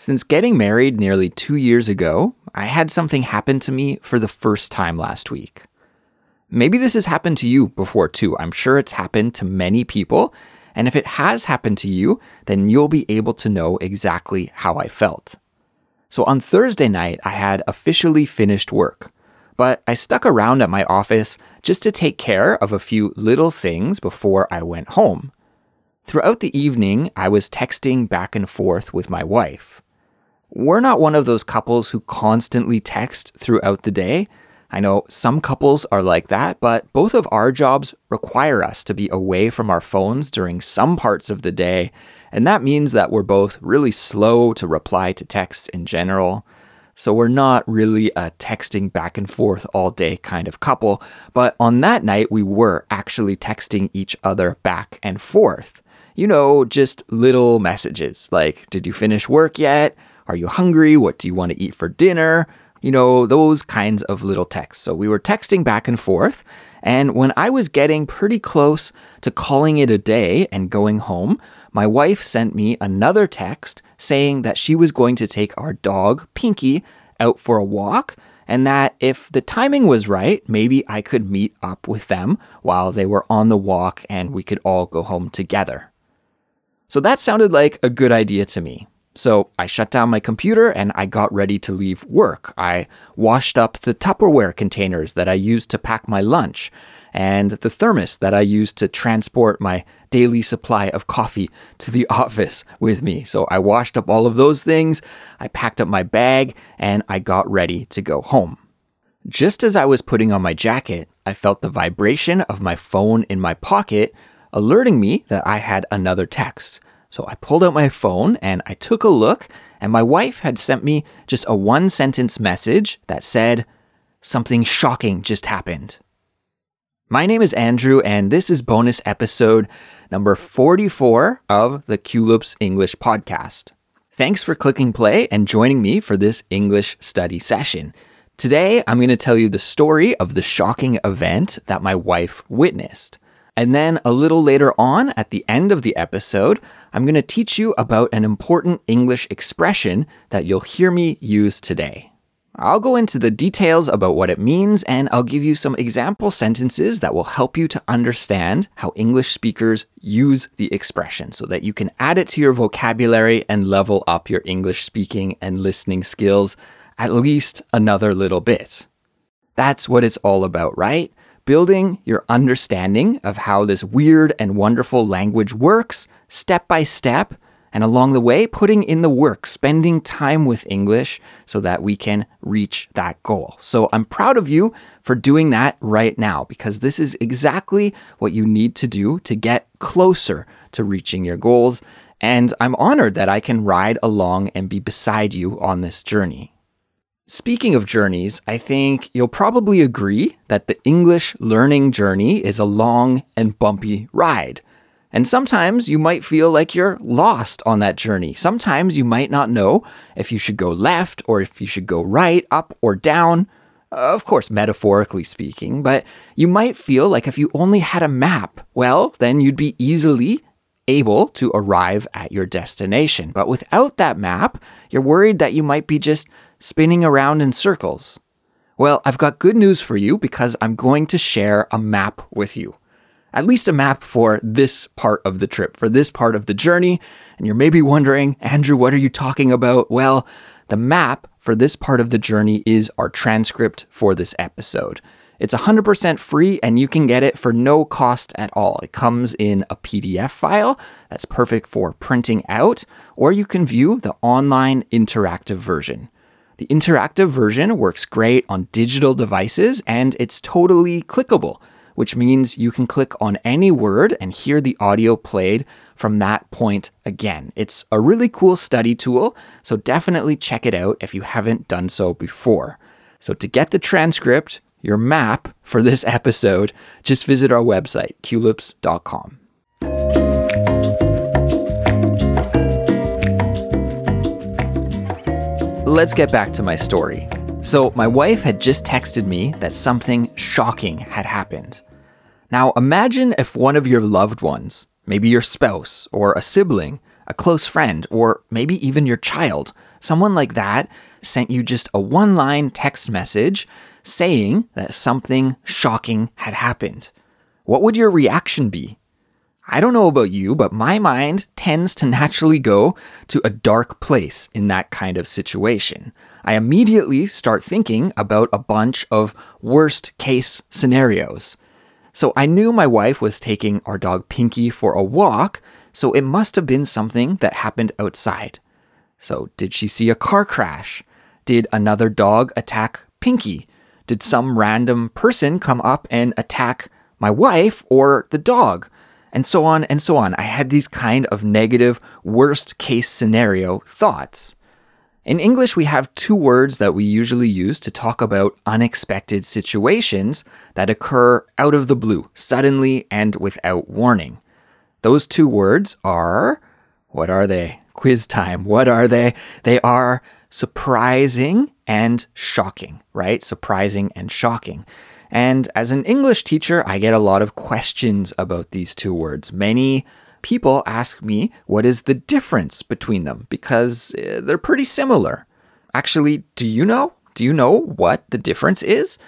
Since getting married nearly two years ago, I had something happen to me for the first time last week. Maybe this has happened to you before too. I'm sure it's happened to many people. And if it has happened to you, then you'll be able to know exactly how I felt. So on Thursday night, I had officially finished work, but I stuck around at my office just to take care of a few little things before I went home. Throughout the evening, I was texting back and forth with my wife. We're not one of those couples who constantly text throughout the day. I know some couples are like that, but both of our jobs require us to be away from our phones during some parts of the day, and that means that we're both really slow to reply to texts in general. So we're not really a texting back and forth all day kind of couple, but on that night we were actually texting each other back and forth. You know, just little messages like, Did you finish work yet? Are you hungry? What do you want to eat for dinner? You know, those kinds of little texts. So we were texting back and forth. And when I was getting pretty close to calling it a day and going home, my wife sent me another text saying that she was going to take our dog, Pinky, out for a walk and that if the timing was right, maybe I could meet up with them while they were on the walk and we could all go home together. So that sounded like a good idea to me. So I shut down my computer and I got ready to leave work. I washed up the Tupperware containers that I used to pack my lunch and the thermos that I used to transport my daily supply of coffee to the office with me. So I washed up all of those things, I packed up my bag, and I got ready to go home. Just as I was putting on my jacket, I felt the vibration of my phone in my pocket alerting me that I had another text. So I pulled out my phone and I took a look, and my wife had sent me just a one sentence message that said, Something shocking just happened. My name is Andrew, and this is bonus episode number 44 of the Culips English podcast. Thanks for clicking play and joining me for this English study session. Today, I'm going to tell you the story of the shocking event that my wife witnessed. And then a little later on, at the end of the episode, I'm going to teach you about an important English expression that you'll hear me use today. I'll go into the details about what it means and I'll give you some example sentences that will help you to understand how English speakers use the expression so that you can add it to your vocabulary and level up your English speaking and listening skills at least another little bit. That's what it's all about, right? Building your understanding of how this weird and wonderful language works step by step, and along the way, putting in the work, spending time with English so that we can reach that goal. So I'm proud of you for doing that right now because this is exactly what you need to do to get closer to reaching your goals. And I'm honored that I can ride along and be beside you on this journey. Speaking of journeys, I think you'll probably agree that the English learning journey is a long and bumpy ride. And sometimes you might feel like you're lost on that journey. Sometimes you might not know if you should go left or if you should go right, up or down. Uh, of course, metaphorically speaking, but you might feel like if you only had a map, well, then you'd be easily able to arrive at your destination. But without that map, you're worried that you might be just spinning around in circles? Well, I've got good news for you because I'm going to share a map with you. At least a map for this part of the trip, for this part of the journey. And you're maybe wondering, Andrew, what are you talking about? Well, the map for this part of the journey is our transcript for this episode. It's 100% free and you can get it for no cost at all. It comes in a PDF file that's perfect for printing out, or you can view the online interactive version. The interactive version works great on digital devices and it's totally clickable, which means you can click on any word and hear the audio played from that point again. It's a really cool study tool, so definitely check it out if you haven't done so before. So to get the transcript, your map for this episode, just visit our website, culips.com. Let's get back to my story. So, my wife had just texted me that something shocking had happened. Now, imagine if one of your loved ones, maybe your spouse or a sibling, a close friend, or maybe even your child. Someone like that sent you just a one line text message saying that something shocking had happened. What would your reaction be? I don't know about you, but my mind tends to naturally go to a dark place in that kind of situation. I immediately start thinking about a bunch of worst case scenarios. So I knew my wife was taking our dog Pinky for a walk, so it must have been something that happened outside. So, did she see a car crash? Did another dog attack Pinky? Did some random person come up and attack my wife or the dog? And so on and so on. I had these kind of negative, worst case scenario thoughts. In English, we have two words that we usually use to talk about unexpected situations that occur out of the blue, suddenly and without warning. Those two words are what are they? Quiz time. What are they? They are surprising and shocking, right? Surprising and shocking. And as an English teacher, I get a lot of questions about these two words. Many people ask me what is the difference between them because eh, they're pretty similar. Actually, do you know? Do you know what the difference is?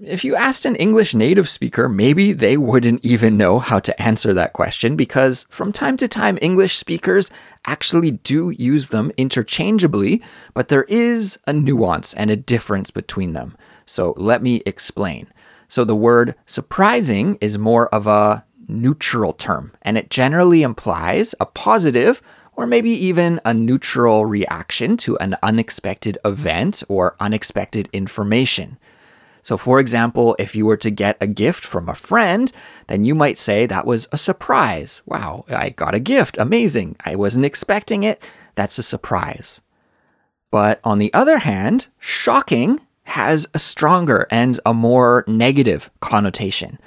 If you asked an English native speaker, maybe they wouldn't even know how to answer that question because from time to time, English speakers actually do use them interchangeably, but there is a nuance and a difference between them. So let me explain. So the word surprising is more of a neutral term, and it generally implies a positive or maybe even a neutral reaction to an unexpected event or unexpected information. So, for example, if you were to get a gift from a friend, then you might say that was a surprise. Wow, I got a gift. Amazing. I wasn't expecting it. That's a surprise. But on the other hand, shocking has a stronger and a more negative connotation.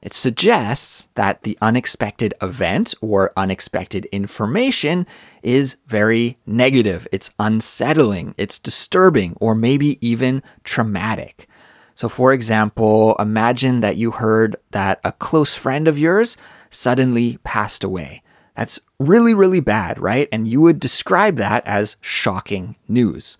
It suggests that the unexpected event or unexpected information is very negative. It's unsettling, it's disturbing, or maybe even traumatic. So, for example, imagine that you heard that a close friend of yours suddenly passed away. That's really, really bad, right? And you would describe that as shocking news.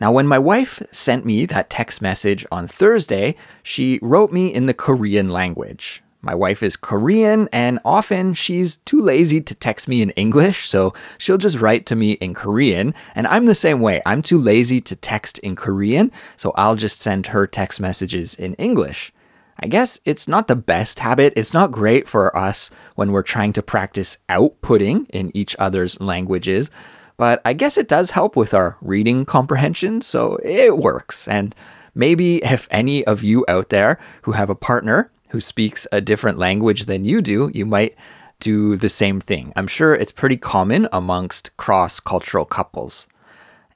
Now, when my wife sent me that text message on Thursday, she wrote me in the Korean language. My wife is Korean, and often she's too lazy to text me in English, so she'll just write to me in Korean. And I'm the same way. I'm too lazy to text in Korean, so I'll just send her text messages in English. I guess it's not the best habit. It's not great for us when we're trying to practice outputting in each other's languages but I guess it does help with our reading comprehension, so it works. And maybe if any of you out there who have a partner who speaks a different language than you do, you might do the same thing. I'm sure it's pretty common amongst cross cultural couples.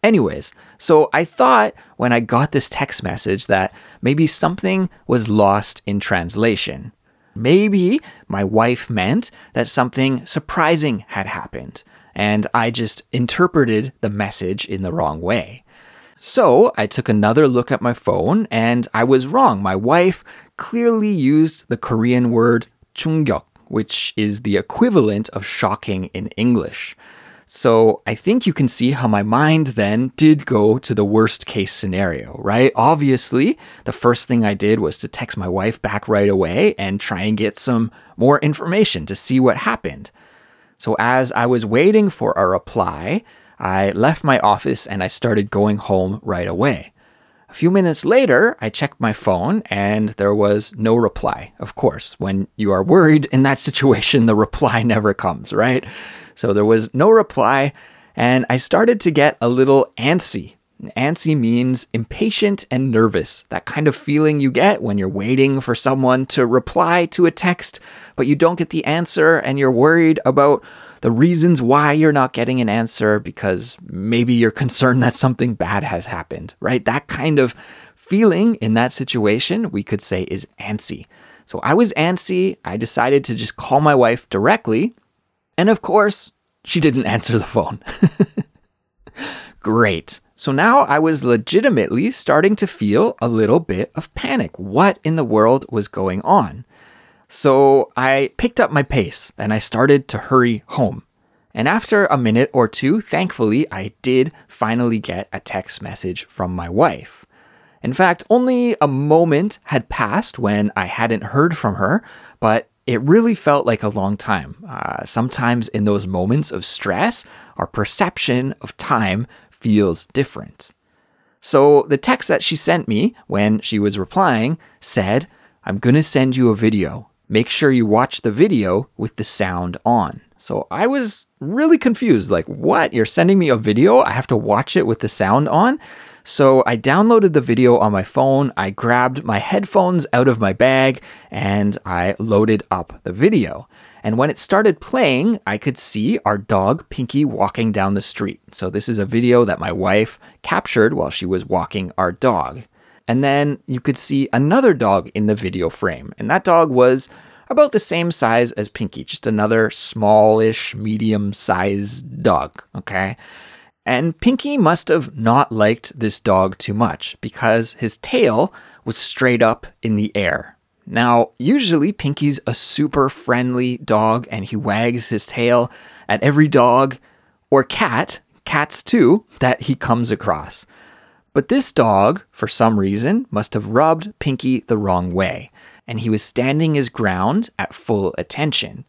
Anyways, so I thought when I got this text message that maybe something was lost in translation. Maybe my wife meant that something surprising had happened and I just interpreted the message in the wrong way. So I took another look at my phone and I was wrong. My wife clearly used the Korean word 충격, which is the equivalent of shocking in English. So I think you can see how my mind then did go to the worst case scenario, right? Obviously, the first thing I did was to text my wife back right away and try and get some more information to see what happened. So as I was waiting for a reply, I left my office and I started going home right away. A few minutes later, I checked my phone and there was no reply. Of course, when you are worried in that situation, the reply never comes, right? So there was no reply, and I started to get a little antsy Antsy means impatient and nervous, that kind of feeling you get when you're waiting for someone to reply to a text, but you don't get the answer and you're worried about the reasons why you're not getting an answer because maybe you're concerned that something bad has happened, right? That kind of feeling in that situation, we could say is antsy. So I was antsy. I decided to just call my wife directly. And of course, she didn't answer the phone. Great. So now I was legitimately starting to feel a little bit of panic. What in the world was going on? So I picked up my pace and I started to hurry home. And after a minute or two, thankfully, I did finally get a text message from my wife. In fact, only a moment had passed when I hadn't heard from her, but it really felt like a long time. Uh, sometimes in those moments of stress, our perception of time feels different. So the text that she sent me when she was replying said, I'm going to send you a video. Make sure you watch the video with the sound on. So I was really confused. Like, what? You're sending me a video? I have to watch it with the sound on? So I downloaded the video on my phone, I grabbed my headphones out of my bag, and I loaded up the video. And when it started playing, I could see our dog Pinky walking down the street. So this is a video that my wife captured while she was walking our dog. And then you could see another dog in the video frame. And that dog was about the same size as Pinky, just another smallish, medium sized dog. Okay. And Pinky must have not liked this dog too much because his tail was straight up in the air. Now, usually Pinky's a super friendly dog and he wags his tail at every dog or cat, cats too, that he comes across. But this dog, for some reason, must have rubbed Pinky the wrong way, and he was standing his ground at full attention.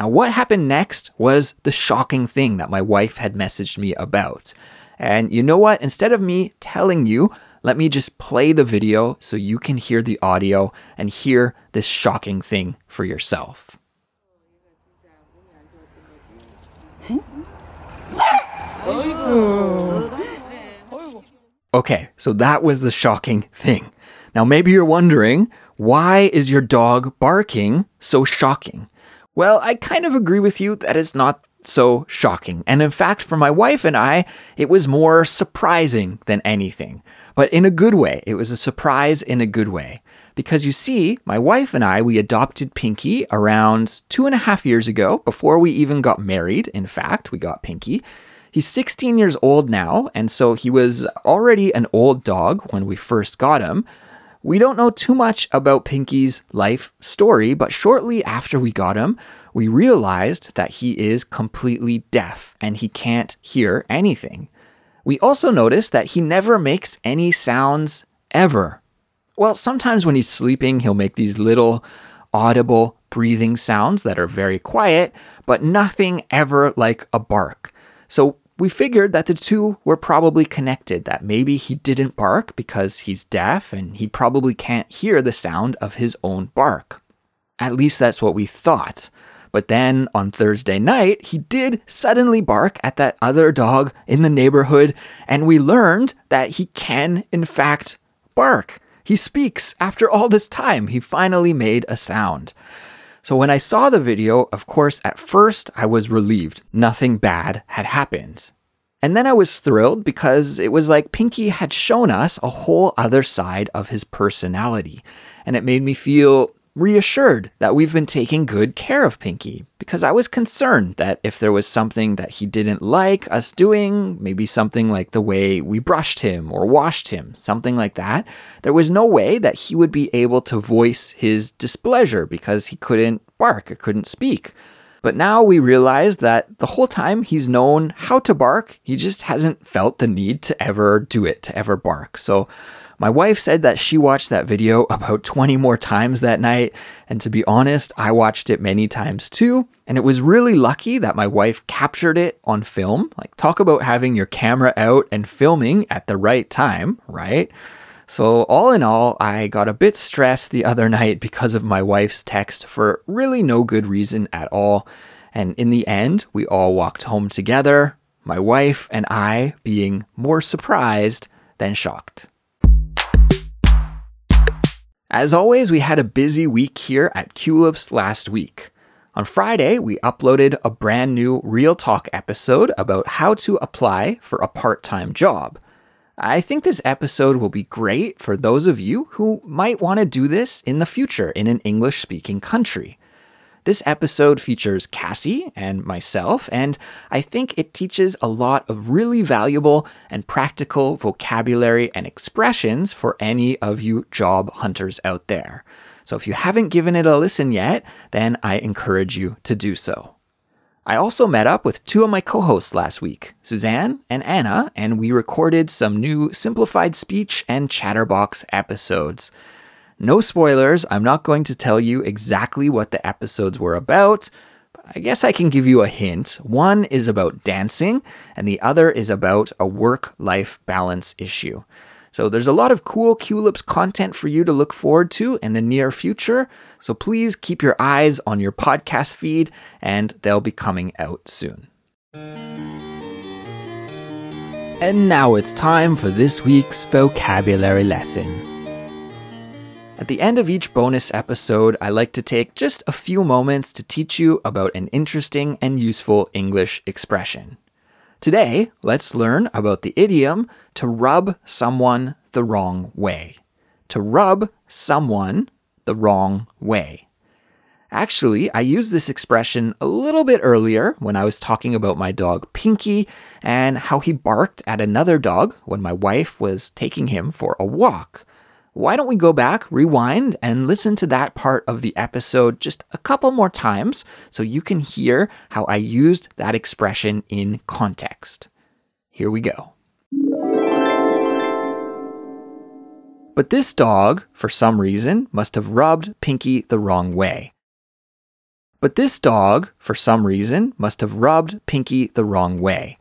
Now, what happened next was the shocking thing that my wife had messaged me about. And you know what? Instead of me telling you, let me just play the video so you can hear the audio and hear this shocking thing for yourself. Okay, so that was the shocking thing. Now, maybe you're wondering, why is your dog barking so shocking? Well, I kind of agree with you that it's not so shocking. And in fact, for my wife and I, it was more surprising than anything. But in a good way. It was a surprise in a good way. Because you see, my wife and I, we adopted Pinky around two and a half years ago, before we even got married. In fact, we got Pinky. He's 16 years old now, and so he was already an old dog when we first got him. We don't know too much about Pinky's life story, but shortly after we got him, we realized that he is completely deaf and he can't hear anything. We also noticed that he never makes any sounds ever. Well, sometimes when he's sleeping, he'll make these little audible breathing sounds that are very quiet, but nothing ever like a bark. So we figured that the two were probably connected, that maybe he didn't bark because he's deaf and he probably can't hear the sound of his own bark. At least that's what we thought. But then on Thursday night, he did suddenly bark at that other dog in the neighborhood, and we learned that he can, in fact, bark. He speaks after all this time. He finally made a sound. So when I saw the video, of course, at first I was relieved. Nothing bad had happened. And then I was thrilled because it was like Pinky had shown us a whole other side of his personality. And it made me feel reassured that we've been taking good care of Pinky because I was concerned that if there was something that he didn't like us doing, maybe something like the way we brushed him or washed him, something like that, there was no way that he would be able to voice his displeasure because he couldn't bark or couldn't speak. But now we realize that the whole time he's known how to bark, he just hasn't felt the need to ever do it, to ever bark. So my wife said that she watched that video about 20 more times that night, and to be honest, I watched it many times too. And it was really lucky that my wife captured it on film. Like, talk about having your camera out and filming at the right time, right? So, all in all, I got a bit stressed the other night because of my wife's text for really no good reason at all. And in the end, we all walked home together, my wife and I being more surprised than shocked. As always, we had a busy week here at Culips last week. On Friday, we uploaded a brand new Real Talk episode about how to apply for a part time job. I think this episode will be great for those of you who might want to do this in the future in an English speaking country. This episode features Cassie and myself, and I think it teaches a lot of really valuable and practical vocabulary and expressions for any of you job hunters out there. So if you haven't given it a listen yet, then I encourage you to do so. I also met up with two of my co hosts last week, Suzanne and Anna, and we recorded some new simplified speech and chatterbox episodes. No spoilers, I'm not going to tell you exactly what the episodes were about. But I guess I can give you a hint. One is about dancing, and the other is about a work life balance issue. So there's a lot of cool Culips content for you to look forward to in the near future. So please keep your eyes on your podcast feed and they'll be coming out soon. And now it's time for this week's vocabulary lesson. At the end of each bonus episode, I like to take just a few moments to teach you about an interesting and useful English expression. Today, let's learn about the idiom to rub someone the wrong way. To rub someone the wrong way. Actually, I used this expression a little bit earlier when I was talking about my dog Pinky and how he barked at another dog when my wife was taking him for a walk why don't we go back, rewind, and listen to that part of the episode just a couple more times so you can hear how I used that expression in context. Here we go. But this dog, for some reason, must have rubbed Pinky the wrong way. But this dog, for some reason, must have rubbed Pinky the wrong way.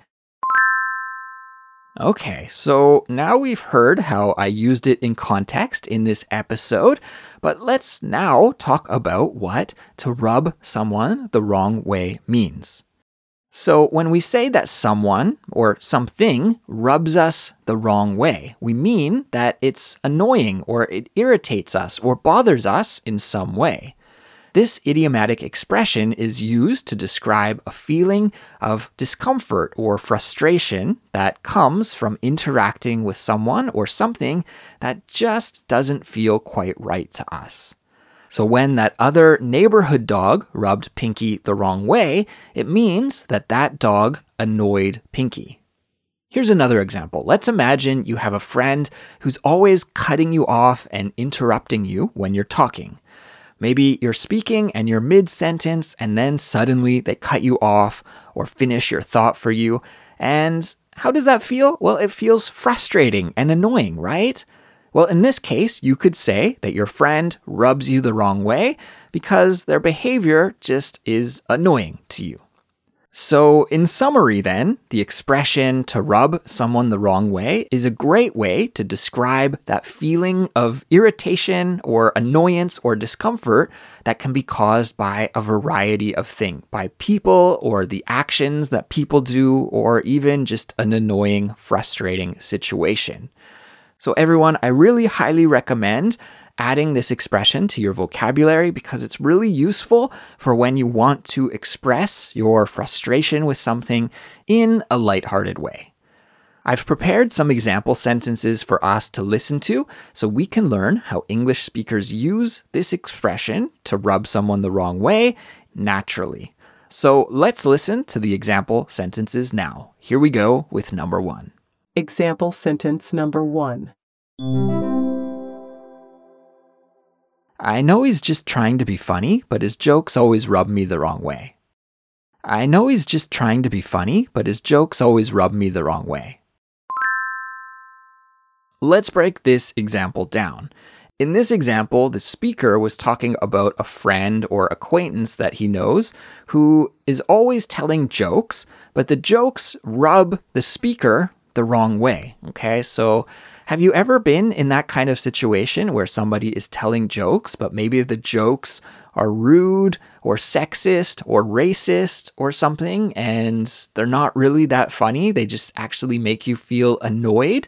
Okay, so now we've heard how I used it in context in this episode, but let's now talk about what to rub someone the wrong way means. So, when we say that someone or something rubs us the wrong way, we mean that it's annoying or it irritates us or bothers us in some way. This idiomatic expression is used to describe a feeling of discomfort or frustration that comes from interacting with someone or something that just doesn't feel quite right to us. So, when that other neighborhood dog rubbed Pinky the wrong way, it means that that dog annoyed Pinky. Here's another example. Let's imagine you have a friend who's always cutting you off and interrupting you when you're talking. Maybe you're speaking and you're mid sentence, and then suddenly they cut you off or finish your thought for you. And how does that feel? Well, it feels frustrating and annoying, right? Well, in this case, you could say that your friend rubs you the wrong way because their behavior just is annoying to you. So, in summary, then, the expression to rub someone the wrong way is a great way to describe that feeling of irritation or annoyance or discomfort that can be caused by a variety of things, by people or the actions that people do, or even just an annoying, frustrating situation. So, everyone, I really highly recommend adding this expression to your vocabulary because it's really useful for when you want to express your frustration with something in a lighthearted way. I've prepared some example sentences for us to listen to so we can learn how English speakers use this expression to rub someone the wrong way naturally. So let's listen to the example sentences now. Here we go with number one. Example sentence number one. I know he's just trying to be funny, but his jokes always rub me the wrong way. I know he's just trying to be funny, but his jokes always rub me the wrong way. Let's break this example down. In this example, the speaker was talking about a friend or acquaintance that he knows who is always telling jokes, but the jokes rub the speaker the wrong way. Okay, so have you ever been in that kind of situation where somebody is telling jokes, but maybe the jokes are rude or sexist or racist or something, and they're not really that funny? They just actually make you feel annoyed?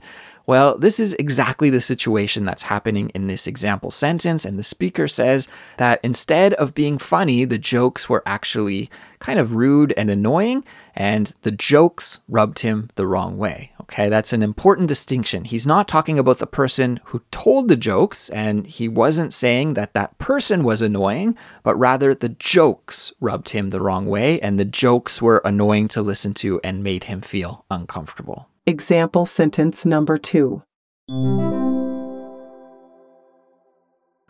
Well, this is exactly the situation that's happening in this example sentence. And the speaker says that instead of being funny, the jokes were actually kind of rude and annoying, and the jokes rubbed him the wrong way. Okay, that's an important distinction. He's not talking about the person who told the jokes, and he wasn't saying that that person was annoying, but rather the jokes rubbed him the wrong way, and the jokes were annoying to listen to and made him feel uncomfortable. Example sentence number two.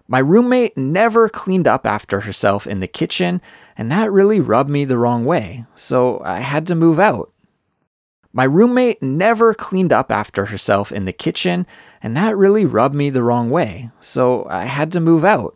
My roommate never cleaned up after herself in the kitchen, and that really rubbed me the wrong way, so I had to move out. My roommate never cleaned up after herself in the kitchen, and that really rubbed me the wrong way, so I had to move out.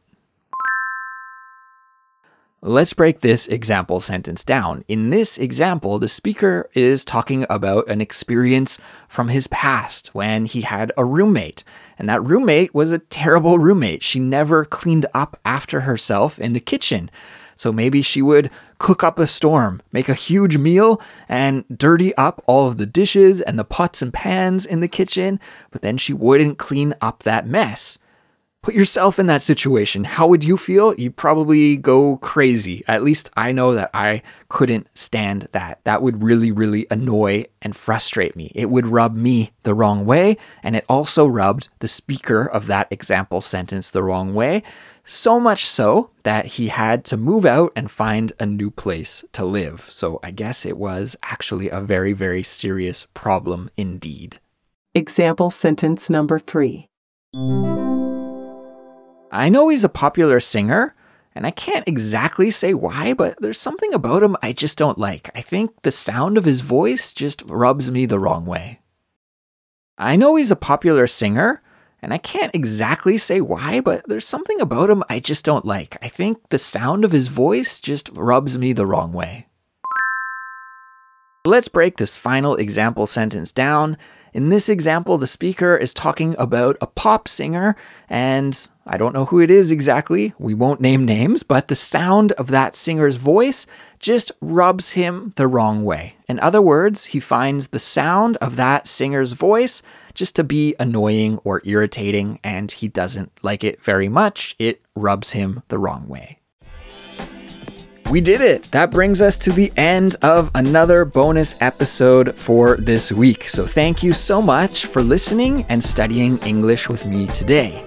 Let's break this example sentence down. In this example, the speaker is talking about an experience from his past when he had a roommate. And that roommate was a terrible roommate. She never cleaned up after herself in the kitchen. So maybe she would cook up a storm, make a huge meal, and dirty up all of the dishes and the pots and pans in the kitchen, but then she wouldn't clean up that mess. Put yourself in that situation. How would you feel? You'd probably go crazy. At least I know that I couldn't stand that. That would really, really annoy and frustrate me. It would rub me the wrong way, and it also rubbed the speaker of that example sentence the wrong way. So much so that he had to move out and find a new place to live. So I guess it was actually a very, very serious problem indeed. Example sentence number three. I know he's a popular singer, and I can't exactly say why, but there's something about him I just don't like. I think the sound of his voice just rubs me the wrong way. I know he's a popular singer, and I can't exactly say why, but there's something about him I just don't like. I think the sound of his voice just rubs me the wrong way. Let's break this final example sentence down. In this example, the speaker is talking about a pop singer, and I don't know who it is exactly. We won't name names, but the sound of that singer's voice just rubs him the wrong way. In other words, he finds the sound of that singer's voice just to be annoying or irritating, and he doesn't like it very much. It rubs him the wrong way. We did it! That brings us to the end of another bonus episode for this week. So, thank you so much for listening and studying English with me today.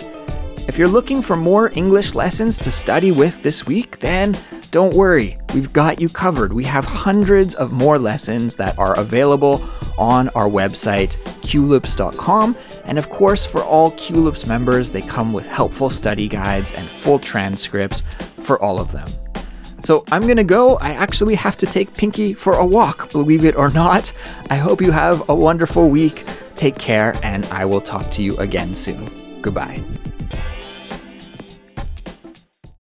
If you're looking for more English lessons to study with this week, then don't worry, we've got you covered. We have hundreds of more lessons that are available on our website, culips.com. And of course, for all Culips members, they come with helpful study guides and full transcripts for all of them. So I'm gonna go. I actually have to take Pinky for a walk, believe it or not. I hope you have a wonderful week. Take care, and I will talk to you again soon. Goodbye.